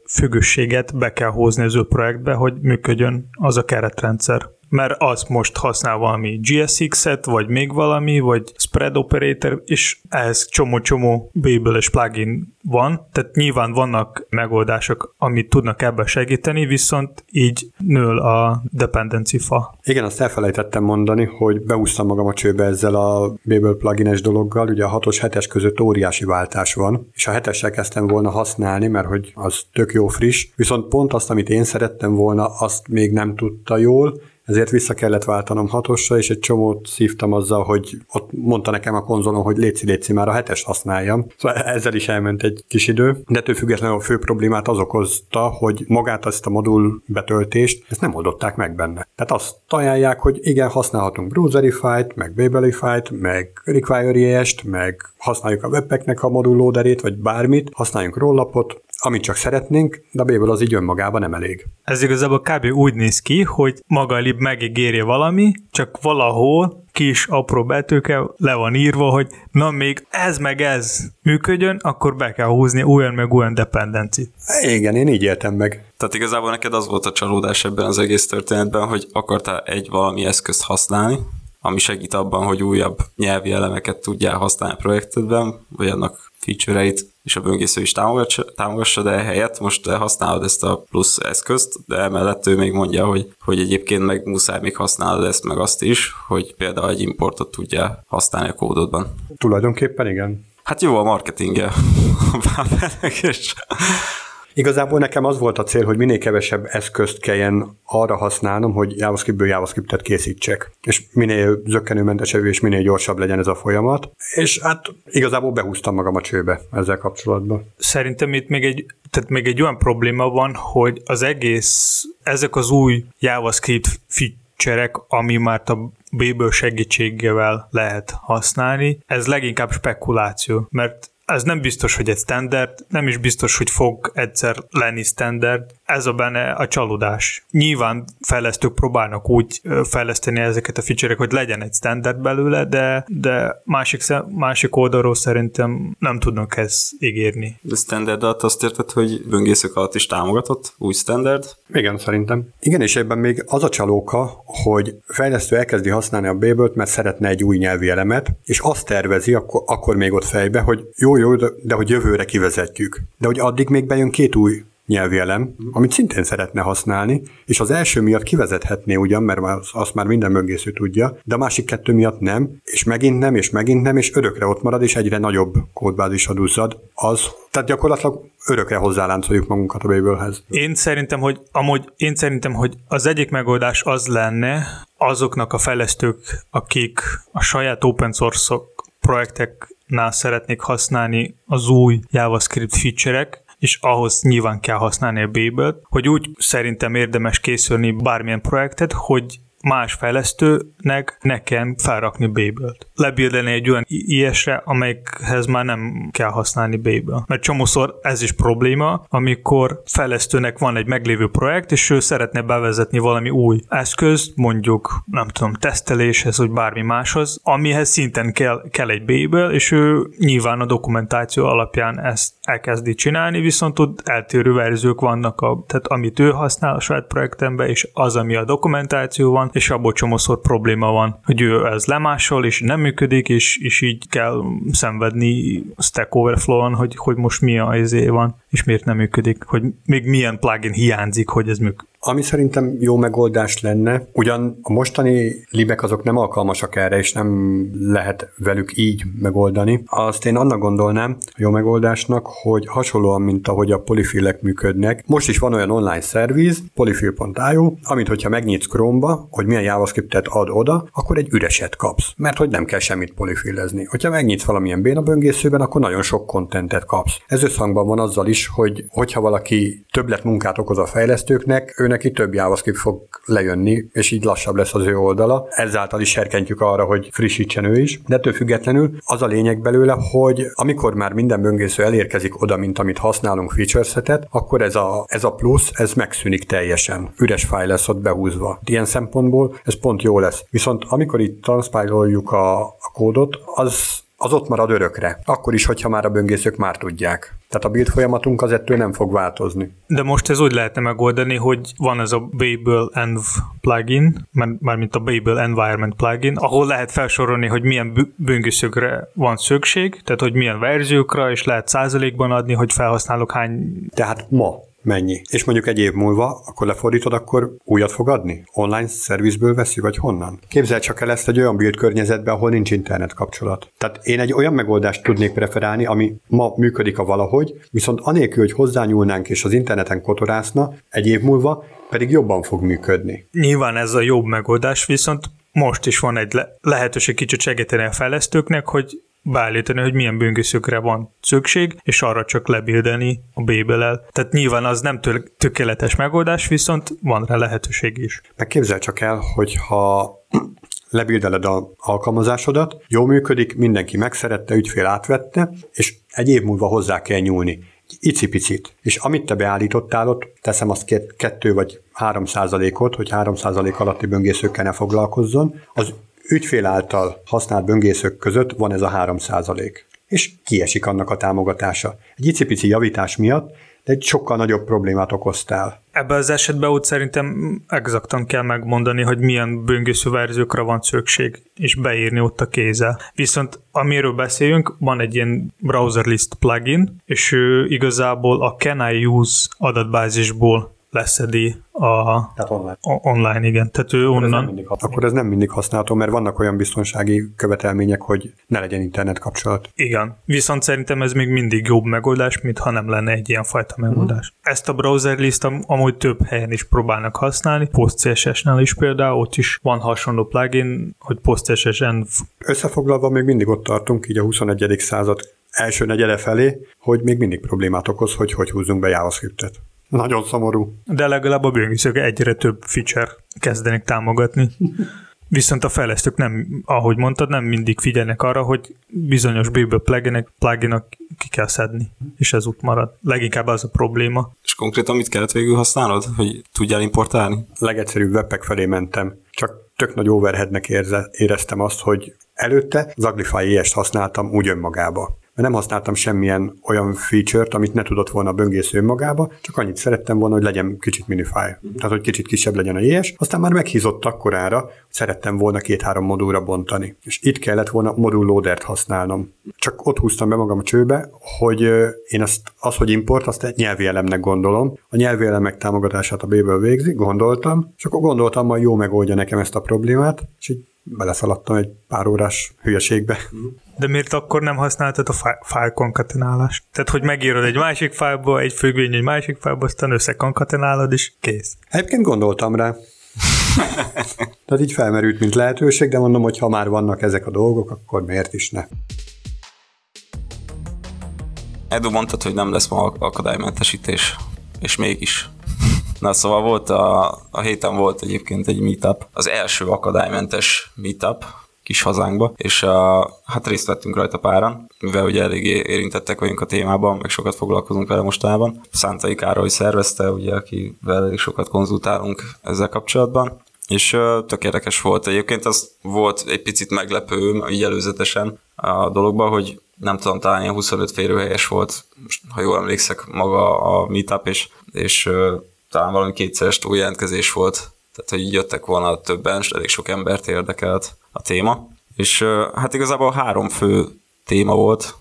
függőséget be kell hozni az ő projektbe, hogy működjön az a keretrendszer mert az most használ valami GSX-et, vagy még valami, vagy spread operator, és ehhez csomó-csomó babel és plugin van, tehát nyilván vannak megoldások, amit tudnak ebben segíteni, viszont így nől a dependency fa. Igen, azt elfelejtettem mondani, hogy beúsztam magam a csőbe ezzel a Babel plugines dologgal, ugye a 6-os 7-es között óriási váltás van, és a 7 kezdtem volna használni, mert hogy az tök jó friss, viszont pont azt, amit én szerettem volna, azt még nem tudta jól, ezért vissza kellett váltanom hatosra, és egy csomót szívtam azzal, hogy ott mondta nekem a konzolon, hogy léci léci már a hetes használjam. Szóval ezzel is elment egy kis idő, de ettől függetlenül a fő problémát az okozta, hogy magát ezt a modul betöltést, ezt nem oldották meg benne. Tehát azt ajánlják, hogy igen, használhatunk Browserify-t, meg Babelify-t, meg Require.js-t, meg használjuk a webpacknek a modul loaderét, vagy bármit, használjunk rollapot, amit csak szeretnénk, de a Babel az így önmagában nem elég. Ez igazából kb. úgy néz ki, hogy maga a lib megígéri valami, csak valahol kis apró betűkkel le van írva, hogy na még ez meg ez működjön, akkor be kell húzni olyan meg olyan dependenci. Igen, én így éltem meg. Tehát igazából neked az volt a csalódás ebben az egész történetben, hogy akartál egy valami eszközt használni, ami segít abban, hogy újabb nyelvi elemeket tudjál használni a projektedben, vagy annak feature-eit, és a böngésző is támogassa, támogassa, de helyett most használod ezt a plusz eszközt, de emellett ő még mondja, hogy, hogy egyébként meg muszáj még használod ezt meg azt is, hogy például egy importot tudja használni a kódodban. Tulajdonképpen igen. Hát jó a marketingje *laughs* és Igazából nekem az volt a cél, hogy minél kevesebb eszközt kelljen arra használnom, hogy JavaScriptből JavaScriptet készítsek. És minél zöggenőmentesebb és minél gyorsabb legyen ez a folyamat. És hát igazából behúztam magam a csőbe ezzel kapcsolatban. Szerintem itt még egy, tehát még egy olyan probléma van, hogy az egész, ezek az új JavaScript feature ami már a B-ből segítségével lehet használni, ez leginkább spekuláció, mert ez nem biztos, hogy egy standard, nem is biztos, hogy fog egyszer lenni standard. Ez a benne a csalódás. Nyilván fejlesztők próbálnak úgy fejleszteni ezeket a feature hogy legyen egy standard belőle, de, de másik, másik oldalról szerintem nem tudnak ezt ígérni. De standard alatt azt érted, hogy böngészők alatt is támogatott új standard? Igen, szerintem. Igen, és ebben még az a csalóka, hogy fejlesztő elkezdi használni a b mert szeretne egy új nyelvi elemet, és azt tervezi akkor, akkor még ott fejbe, hogy jó jó, de, de hogy jövőre kivezetjük. De hogy addig még bejön két új nyelvi elem, amit szintén szeretne használni, és az első miatt kivezethetné ugyan, mert azt már minden mögésző tudja, de a másik kettő miatt nem, és megint nem, és megint nem, és örökre ott marad, és egyre nagyobb kódbázis adúzzad. Az, tehát gyakorlatilag örökre hozzáláncoljuk magunkat a Babelhez. Én szerintem, hogy amúgy én szerintem, hogy az egyik megoldás az lenne azoknak a fejlesztők, akik a saját open source projektek nál szeretnék használni az új JavaScript feature-ek, és ahhoz nyilván kell használni a Babel, hogy úgy szerintem érdemes készülni bármilyen projektet, hogy más fejlesztőnek nekem felrakni Babel-t. Lebildelni egy olyan ilyesre, amelyekhez már nem kell használni Babel. Mert csomószor ez is probléma, amikor fejlesztőnek van egy meglévő projekt, és ő szeretne bevezetni valami új eszközt, mondjuk, nem tudom, teszteléshez, vagy bármi máshoz, amihez szinten kell, kell egy Babel, és ő nyilván a dokumentáció alapján ezt elkezdi csinálni, viszont ott eltérő verziók vannak, a, tehát amit ő használ a saját projektemben, és az, ami a dokumentáció van, és abból csomószor probléma van, hogy ő ez lemásol, és nem működik, és, és így kell szenvedni Stack Overflow-on, hogy, hogy most mi a izé van, és miért nem működik, hogy még milyen plugin hiányzik, hogy ez működik. Ami szerintem jó megoldás lenne, ugyan a mostani libek azok nem alkalmasak erre, és nem lehet velük így megoldani. Azt én annak gondolnám a jó megoldásnak, hogy hasonlóan, mint ahogy a polifilek működnek, most is van olyan online szerviz, polyfill.io, amit hogyha megnyitsz Chrome-ba, hogy milyen JavaScriptet ad oda, akkor egy üreset kapsz, mert hogy nem kell semmit polifillezni. Hogyha megnyitsz valamilyen béna böngészőben, akkor nagyon sok kontentet kapsz. Ez összhangban van azzal is, hogy hogyha valaki többlet munkát okoz a fejlesztőknek, őnek neki több JavaScript fog lejönni, és így lassabb lesz az ő oldala. Ezáltal is serkentjük arra, hogy frissítsen ő is. De ettől függetlenül az a lényeg belőle, hogy amikor már minden böngésző elérkezik oda, mint amit használunk feature akkor ez a, ez a plusz, ez megszűnik teljesen. Üres fájl lesz ott behúzva. Ilyen szempontból ez pont jó lesz. Viszont amikor itt transpiloljuk a, a kódot, az az ott marad örökre. Akkor is, hogyha már a böngészők már tudják. Tehát a build folyamatunk az ettől nem fog változni. De most ez úgy lehetne megoldani, hogy van ez a Babel Env plugin, mármint a Babel Environment plugin, ahol lehet felsorolni, hogy milyen böngészőkre van szükség, tehát hogy milyen verziókra, és lehet százalékban adni, hogy felhasználok hány... Tehát ma mennyi. És mondjuk egy év múlva, akkor lefordítod, akkor újat fog adni? Online szervizből veszi, vagy honnan? Képzel csak el ezt egy olyan build környezetben, ahol nincs internet kapcsolat. Tehát én egy olyan megoldást tudnék preferálni, ami ma működik a valahogy, viszont anélkül, hogy hozzányúlnánk és az interneten kotorászna, egy év múlva pedig jobban fog működni. Nyilván ez a jobb megoldás, viszont most is van egy le- lehetőség kicsit segíteni a fejlesztőknek, hogy beállítani, hogy milyen böngészőkre van szükség, és arra csak lebildelni a bébelel. Tehát nyilván az nem tökéletes megoldás, viszont van rá lehetőség is. Megképzel csak el, hogy ha *clears throat* lebildeled a alkalmazásodat, jó működik, mindenki megszerette, ügyfél átvette, és egy év múlva hozzá kell nyúlni icipicit. És amit te beállítottál ott, teszem azt két, kettő vagy három százalékot, hogy három százalék alatti böngészőkkel ne foglalkozzon, az ügyfél által használt böngészők között van ez a 3 és kiesik annak a támogatása. Egy icipici javítás miatt de egy sokkal nagyobb problémát okoztál. Ebben az esetben úgy szerintem exaktan kell megmondani, hogy milyen böngésző verziókra van szükség, és beírni ott a kézzel. Viszont amiről beszéljünk, van egy ilyen browser list plugin, és ő igazából a Can I Use adatbázisból leszedi a, Tehát online. a online, igen. Tehát ő Akkor ez, nem onnan, mindig, akkor ez nem mindig használható, mert vannak olyan biztonsági követelmények, hogy ne legyen internet kapcsolat. igen. Viszont szerintem ez még mindig jobb megoldás, mint ha nem lenne egy ilyen fajta megoldás. Ezt a browser list am- amúgy több helyen is próbálnak használni, PostCSS-nál is például, ott is van hasonló plugin, hogy PostCSS-en Összefoglalva még mindig ott tartunk, így a 21. század első negyede felé, hogy még mindig problémát okoz, hogy hogy húzzunk be JavaScriptet. Nagyon szomorú. de legalább a böngészők egyre több feature kezdenek támogatni. Viszont a fejlesztők nem, ahogy mondtad, nem mindig figyelnek arra, hogy bizonyos bőből pluginek, pluginok ki kell szedni, és ez ott marad. Leginkább az a probléma. És konkrétan mit kellett végül használnod, hogy tudjál importálni? Legegyszerűbb webpack felé mentem, csak tök nagy overheadnek érze, éreztem azt, hogy előtte az Agrify ES-t használtam úgy önmagába. Mert nem használtam semmilyen olyan feature-t, amit ne tudott volna a böngésző önmagába, csak annyit szerettem volna, hogy legyen kicsit minify. Tehát, hogy kicsit kisebb legyen a ES. Aztán már meghízott akkorára, hogy szerettem volna két-három modulra bontani. És itt kellett volna modul loadert használnom. Csak ott húztam be magam a csőbe, hogy én azt, az, hogy import, azt egy nyelvi elemnek gondolom. A nyelvi elemek támogatását a B-ből végzi, gondoltam, és akkor gondoltam, majd jó megoldja nekem ezt a problémát, és így beleszaladtam egy pár órás hülyeségbe. De miért akkor nem használtad a fi- file konkatenálást? Tehát, hogy megírod egy másik fájlba, egy függvény egy másik fájlba, aztán összekonkatenálod, és kész. Egyébként gondoltam rá. *laughs* Tehát így felmerült, mint lehetőség, de mondom, hogy ha már vannak ezek a dolgok, akkor miért is ne? Edu mondtad, hogy nem lesz ma akadálymentesítés, és mégis. Na szóval volt a, a héten volt egyébként egy meetup, az első akadálymentes meetup kis hazánkba, és a, hát részt vettünk rajta páran, mivel ugye eléggé érintettek vagyunk a témában, meg sokat foglalkozunk vele mostában. Szántai Károly szervezte, ugye, akivel elég sokat konzultálunk ezzel kapcsolatban, és tök érdekes volt. Egyébként az volt egy picit meglepő, így előzetesen a dologban, hogy nem tudom, talán ilyen 25 férőhelyes volt, ha jól emlékszek, maga a meetup, és, és talán valami kétszeres túljelentkezés volt, tehát hogy így jöttek volna többen, és elég sok embert érdekelt a téma. És hát igazából három fő téma volt.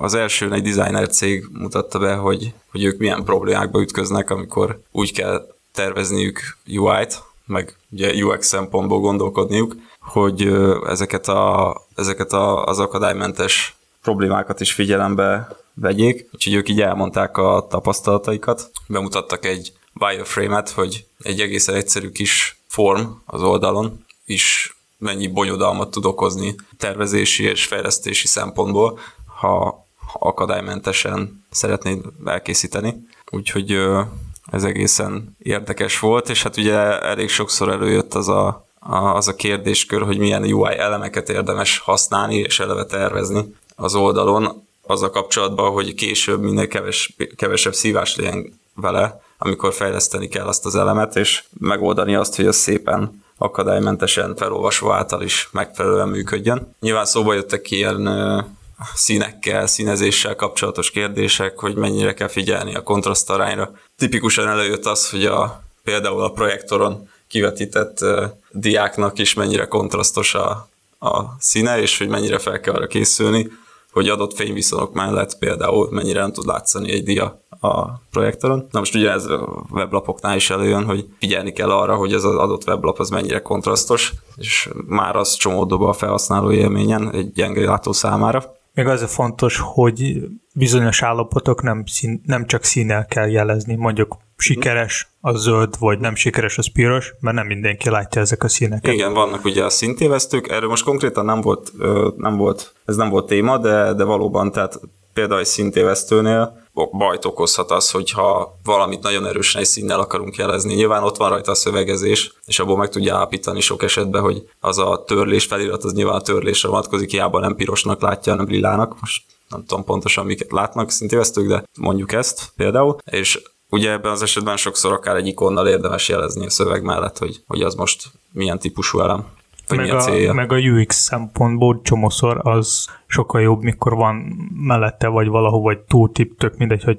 Az első egy designer cég mutatta be, hogy, hogy ők milyen problémákba ütköznek, amikor úgy kell tervezniük UI-t, meg ugye UX szempontból gondolkodniuk, hogy ezeket, a, ezeket a, az akadálymentes problémákat is figyelembe vegyék, úgyhogy ők így elmondták a tapasztalataikat, bemutattak egy wireframe-et, hogy egy egészen egyszerű kis form az oldalon is mennyi bonyodalmat tud okozni tervezési és fejlesztési szempontból, ha akadálymentesen szeretnéd elkészíteni. Úgyhogy ez egészen érdekes volt, és hát ugye elég sokszor előjött az a, a, az a kérdéskör, hogy milyen UI elemeket érdemes használni és eleve tervezni az oldalon, az a kapcsolatban, hogy később minél keves, kevesebb szívás legyen vele, amikor fejleszteni kell azt az elemet, és megoldani azt, hogy az szépen akadálymentesen felolvasó által is megfelelően működjön. Nyilván szóba jöttek ilyen színekkel, színezéssel kapcsolatos kérdések, hogy mennyire kell figyelni a kontrasztarányra. Tipikusan előjött az, hogy a, például a projektoron kivetített diáknak is mennyire kontrasztos a, a színe, és hogy mennyire fel kell arra készülni, hogy adott fényviszonyok mellett például mennyire nem tud látszani egy dia a projektoron. Na most ugye ez a weblapoknál is előjön, hogy figyelni kell arra, hogy ez az adott weblap az mennyire kontrasztos, és már az csomó dob a felhasználó élményen egy gyenge látó számára. Még az a fontos, hogy bizonyos állapotok nem, szín, nem csak színnel kell jelezni, mondjuk sikeres a zöld, vagy nem sikeres az piros, mert nem mindenki látja ezek a színeket. Igen, vannak ugye a szintévesztők, erről most konkrétan nem volt, nem volt ez nem volt téma, de, de valóban, tehát például egy szintévesztőnél bajt okozhat az, hogyha valamit nagyon erősen egy színnel akarunk jelezni. Nyilván ott van rajta a szövegezés, és abból meg tudja állapítani sok esetben, hogy az a törlés felirat, az nyilván a törlésre vonatkozik, hiába nem pirosnak látja, hanem lilának. Most nem tudom pontosan miket látnak szintévesztők, de mondjuk ezt például. És ugye ebben az esetben sokszor akár egy ikonnal érdemes jelezni a szöveg mellett, hogy, hogy az most milyen típusú elem. Vagy meg a célja. Meg a UX szempontból csomószor az sokkal jobb, mikor van mellette, vagy valahol, vagy túltip, tök mindegy, hogy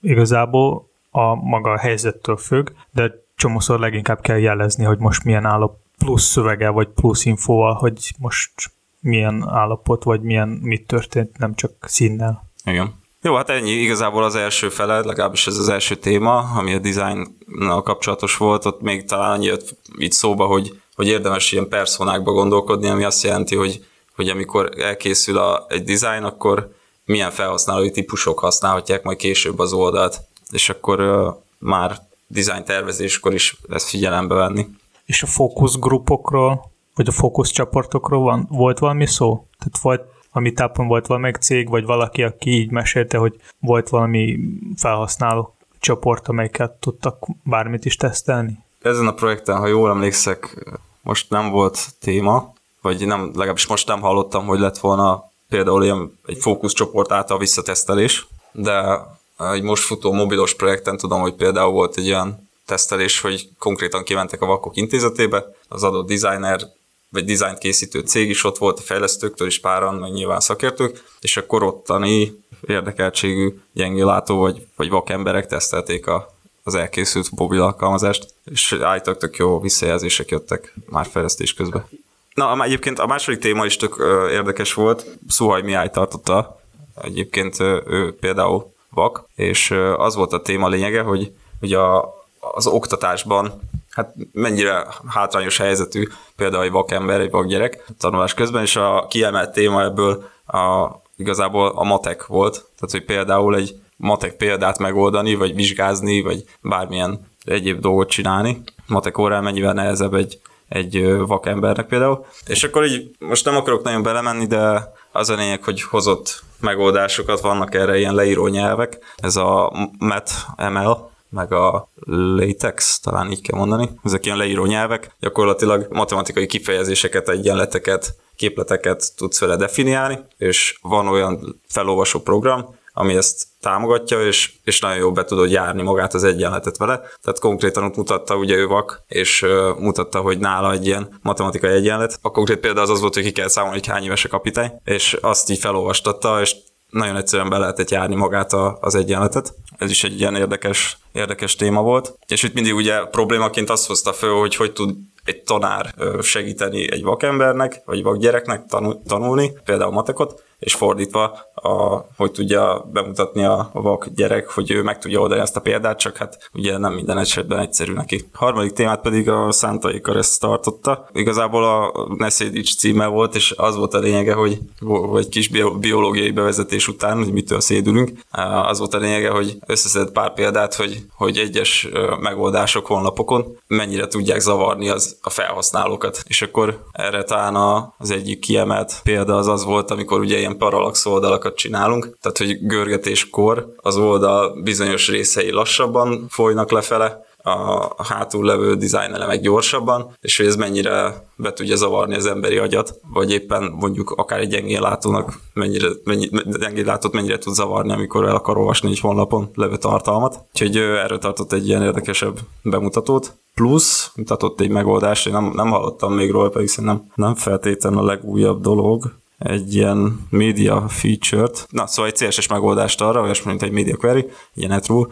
igazából a maga a helyzettől függ, de csomószor leginkább kell jelezni, hogy most milyen állap plusz szövege, vagy plusz infóval, hogy most milyen állapot, vagy milyen mit történt, nem csak színnel. Igen. Jó, hát ennyi igazából az első fele, legalábbis ez az első téma, ami a designnal kapcsolatos volt, ott még talán annyi jött így szóba, hogy, hogy érdemes ilyen personákba gondolkodni, ami azt jelenti, hogy, hogy amikor elkészül a, egy design, akkor milyen felhasználói típusok használhatják majd később az oldalt, és akkor uh, már design tervezéskor is ezt figyelembe venni. És a fókuszgrupokról, vagy a fókuszcsoportokról van, volt valami szó? Tehát volt ami tápon volt valami cég, vagy valaki, aki így mesélte, hogy volt valami felhasználó csoport, amelyiket tudtak bármit is tesztelni? Ezen a projekten, ha jól emlékszek, most nem volt téma, vagy nem, legalábbis most nem hallottam, hogy lett volna például ilyen egy fókuszcsoport által visszatesztelés, de egy most futó mobilos projekten tudom, hogy például volt egy olyan tesztelés, hogy konkrétan kimentek a vakok intézetébe, az adott designer vagy dizájnt készítő cég is ott volt, a fejlesztőktől is páran, meg nyilván szakértők, és akkor ottani érdekeltségű gyengélátó vagy, vagy vakemberek tesztelték a, az elkészült mobil alkalmazást, és állítólag tök jó visszajelzések jöttek már fejlesztés közben. Na, egyébként a második téma is tök ö, érdekes volt. Szuhaj Mihály tartotta. Egyébként ő például vak, és az volt a téma lényege, hogy, hogy a, az oktatásban hát mennyire hátrányos helyzetű például egy vakember, egy vakgyerek tanulás közben, és a kiemelt téma ebből a, igazából a matek volt, tehát hogy például egy matek példát megoldani, vagy vizsgázni, vagy bármilyen egyéb dolgot csinálni. Matek órán mennyivel nehezebb egy, egy vakembernek például. És akkor így most nem akarok nagyon belemenni, de az a lényeg, hogy hozott megoldásokat, vannak erre ilyen leíró nyelvek, ez a ML, meg a latex, talán így kell mondani. Ezek ilyen leíró nyelvek, gyakorlatilag matematikai kifejezéseket, egyenleteket, képleteket tudsz vele definiálni, és van olyan felolvasó program, ami ezt támogatja, és, és nagyon jól be tudod járni magát az egyenletet vele. Tehát konkrétan ott mutatta, ugye ő vak, és uh, mutatta, hogy nála egy ilyen matematikai egyenlet. A konkrét példa az az volt, hogy ki kell számolni, hogy hány éves a kapitány, és azt így felolvastatta, és nagyon egyszerűen be lehetett járni magát a, az egyenletet. Ez is egy ilyen érdekes, érdekes téma volt. És itt mindig ugye problémaként azt hozta föl, hogy hogy tud egy tanár segíteni egy vakembernek, vagy vakgyereknek tanulni, például matekot, és fordítva, a, hogy tudja bemutatni a, a vak gyerek, hogy ő meg tudja oldani ezt a példát, csak hát ugye nem minden esetben egyszerű neki. A harmadik témát pedig a Szántai Karesz tartotta. Igazából a Neszédics címe volt, és az volt a lényege, hogy egy kis biológiai bevezetés után, hogy mitől szédülünk, az volt a lényege, hogy összeszedett pár példát, hogy, hogy egyes megoldások honlapokon mennyire tudják zavarni az, a felhasználókat. És akkor erre talán az egyik kiemelt példa az az volt, amikor ugye ilyen paralax oldalakat csinálunk, tehát hogy görgetéskor az oldal bizonyos részei lassabban folynak lefele, a hátul levő design elemek gyorsabban, és hogy ez mennyire be tudja zavarni az emberi agyat, vagy éppen mondjuk akár egy gyengén látónak mennyire, mennyi, gyengén látót mennyire tud zavarni, amikor el akar olvasni egy honlapon levő tartalmat. Úgyhogy erről tartott egy ilyen érdekesebb bemutatót. Plusz mutatott egy megoldást, én nem, nem hallottam még róla, pedig szerintem nem feltétlenül a legújabb dolog, egy ilyen media feature-t, na szóval egy CSS megoldást arra, olyasmi, mint egy media query, ilyen netrule,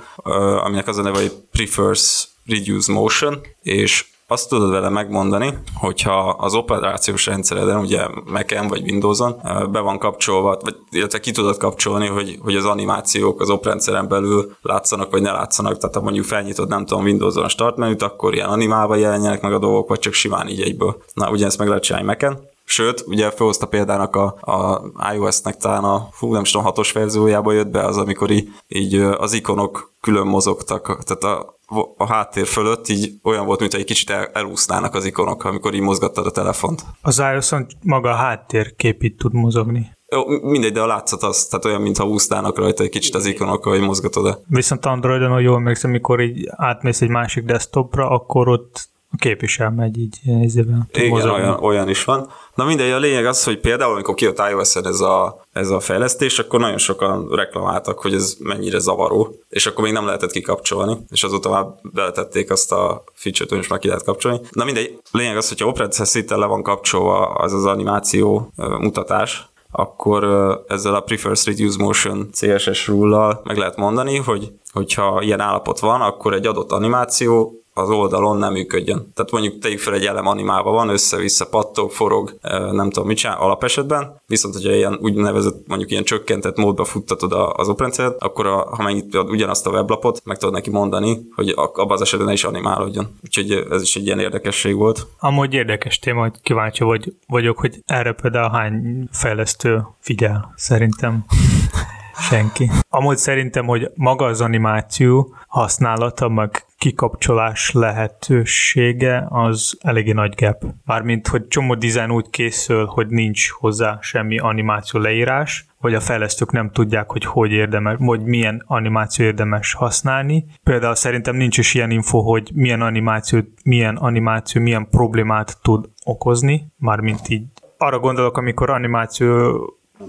aminek az a neve, hogy prefers reduce motion, és azt tudod vele megmondani, hogyha az operációs rendszereden, ugye Mac-en vagy Windows-on be van kapcsolva, vagy illetve ki tudod kapcsolni, hogy, hogy az animációk az oprendszeren belül látszanak, vagy ne látszanak, tehát ha mondjuk felnyitod, nem tudom, Windows-on a start menüt, akkor ilyen animálva jelenjenek meg a dolgok, vagy csak simán így egyből. Na, ugye ezt meg lehet csinálni Mac-en. Sőt, ugye felhozta példának a, a iOS-nek talán a, fú, nem tudom, hatos verziójába jött be az, amikor így, így az ikonok külön mozogtak, tehát a, a háttér fölött így olyan volt, mint egy kicsit el, elúsznának az ikonok, amikor így mozgattad a telefont. Az iOS-on maga a háttérkép itt tud mozogni. Jó, mindegy, de a látszat az, tehát olyan, mintha úsznának rajta egy kicsit az ikonok, hogy mozgatod -e. Viszont Androidon, hogy jól emlékszem, amikor így átmész egy másik desktopra, akkor ott a kép is elmegy így ezével. Igen, olyan, olyan, is van. Na mindegy, a lényeg az, hogy például, amikor kijött ios ez a, ez a fejlesztés, akkor nagyon sokan reklamáltak, hogy ez mennyire zavaró, és akkor még nem lehetett kikapcsolni, és azóta már beletették azt a feature-t, most már ki lehet kapcsolni. Na mindegy, a lényeg az, hogyha operatív szinten le van kapcsolva az az animáció mutatás, akkor ezzel a Prefers Reduce Motion CSS rule meg lehet mondani, hogy hogyha ilyen állapot van, akkor egy adott animáció az oldalon nem működjön. Tehát mondjuk tegyük fel egy elem animálva van, össze-vissza pattog, forog, nem tudom mit csinál alapesetben, viszont hogyha ilyen úgynevezett mondjuk ilyen csökkentett módba futtatod az operendszert, akkor a, ha megnyitod ugyanazt a weblapot, meg tudod neki mondani, hogy abban az esetben ne is animálódjon. Úgyhogy ez is egy ilyen érdekesség volt. Amúgy érdekes téma, hogy kíváncsi vagy, vagyok, hogy erre például hány fejlesztő figyel, szerintem. Senki. Amúgy szerintem, hogy maga az animáció használata, meg kikapcsolás lehetősége az eléggé nagy gap. Mármint, hogy csomó dizájn úgy készül, hogy nincs hozzá semmi animáció leírás, vagy a fejlesztők nem tudják, hogy hogy érdemes, vagy milyen animáció érdemes használni. Például szerintem nincs is ilyen info, hogy milyen animáció, milyen animáció, milyen problémát tud okozni, mármint így arra gondolok, amikor animáció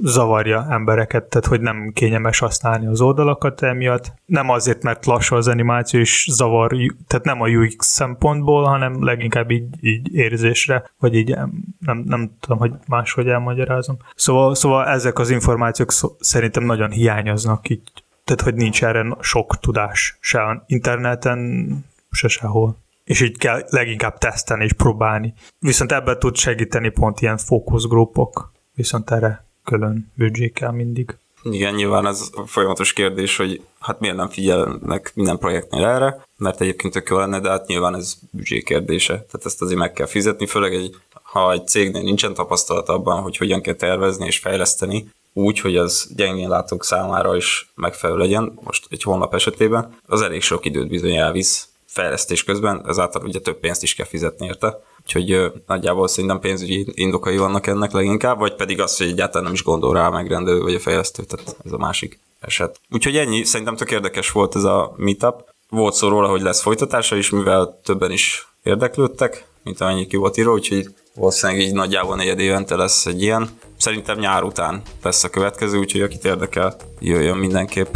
zavarja embereket, tehát hogy nem kényelmes használni az oldalakat emiatt. Nem azért, mert lassú az animáció és zavar, tehát nem a UX szempontból, hanem leginkább így, így érzésre, vagy így nem, nem tudom, hogy máshogy elmagyarázom. Szóval, szóval ezek az információk szerintem nagyon hiányoznak így, tehát hogy nincs erre sok tudás se interneten, se sehol és így kell leginkább tesztelni és próbálni. Viszont ebben tud segíteni pont ilyen fókuszgrupok, viszont erre külön büdzsé kell mindig. Igen, nyilván ez folyamatos kérdés, hogy hát miért nem figyelnek minden projektnél erre, mert egyébként tök jó lenne, de hát nyilván ez büdzsé kérdése. Tehát ezt azért meg kell fizetni, főleg egy, ha egy cégnél nincsen tapasztalat abban, hogy hogyan kell tervezni és fejleszteni, úgy, hogy az gyengén látók számára is megfelelő legyen, most egy honlap esetében, az elég sok időt bizony elvisz fejlesztés közben, ezáltal ugye több pénzt is kell fizetni érte. Úgyhogy nagyjából szerintem pénzügyi indokai vannak ennek leginkább, vagy pedig az, hogy egyáltalán nem is gondol rá a megrendelő vagy a fejlesztő, tehát ez a másik eset. Úgyhogy ennyi, szerintem tök érdekes volt ez a meetup. Volt szó róla, hogy lesz folytatása is, mivel többen is érdeklődtek, mint amennyi ki volt író, úgyhogy valószínűleg így nagyjából negyed évente lesz egy ilyen. Szerintem nyár után lesz a következő, úgyhogy akit érdekel, jöjjön mindenképp.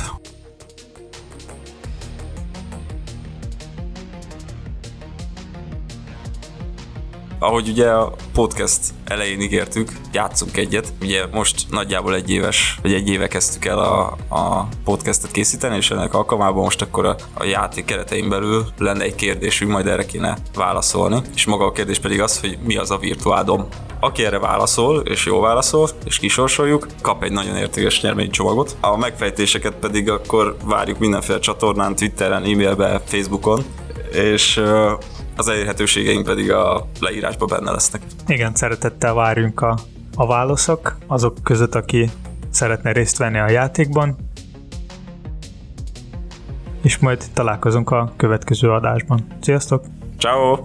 Ahogy ugye a podcast elején ígértük, játszunk egyet. Ugye most nagyjából egy éves, vagy egy éve kezdtük el a, a podcastet készíteni, és ennek alkalmában most akkor a, a játék keretein belül lenne egy kérdésünk, majd erre kéne válaszolni. És maga a kérdés pedig az, hogy mi az a virtuádom. Aki erre válaszol, és jól válaszol, és kisorsoljuk, kap egy nagyon értékes nyerménycsomagot. A megfejtéseket pedig akkor várjuk mindenféle csatornán, Twitteren, e-mailbe, Facebookon, és az elérhetőségeink pedig a leírásban benne lesznek. Igen, szeretettel várjunk a, a válaszok azok között, aki szeretne részt venni a játékban, és majd találkozunk a következő adásban. Sziasztok! Ciao.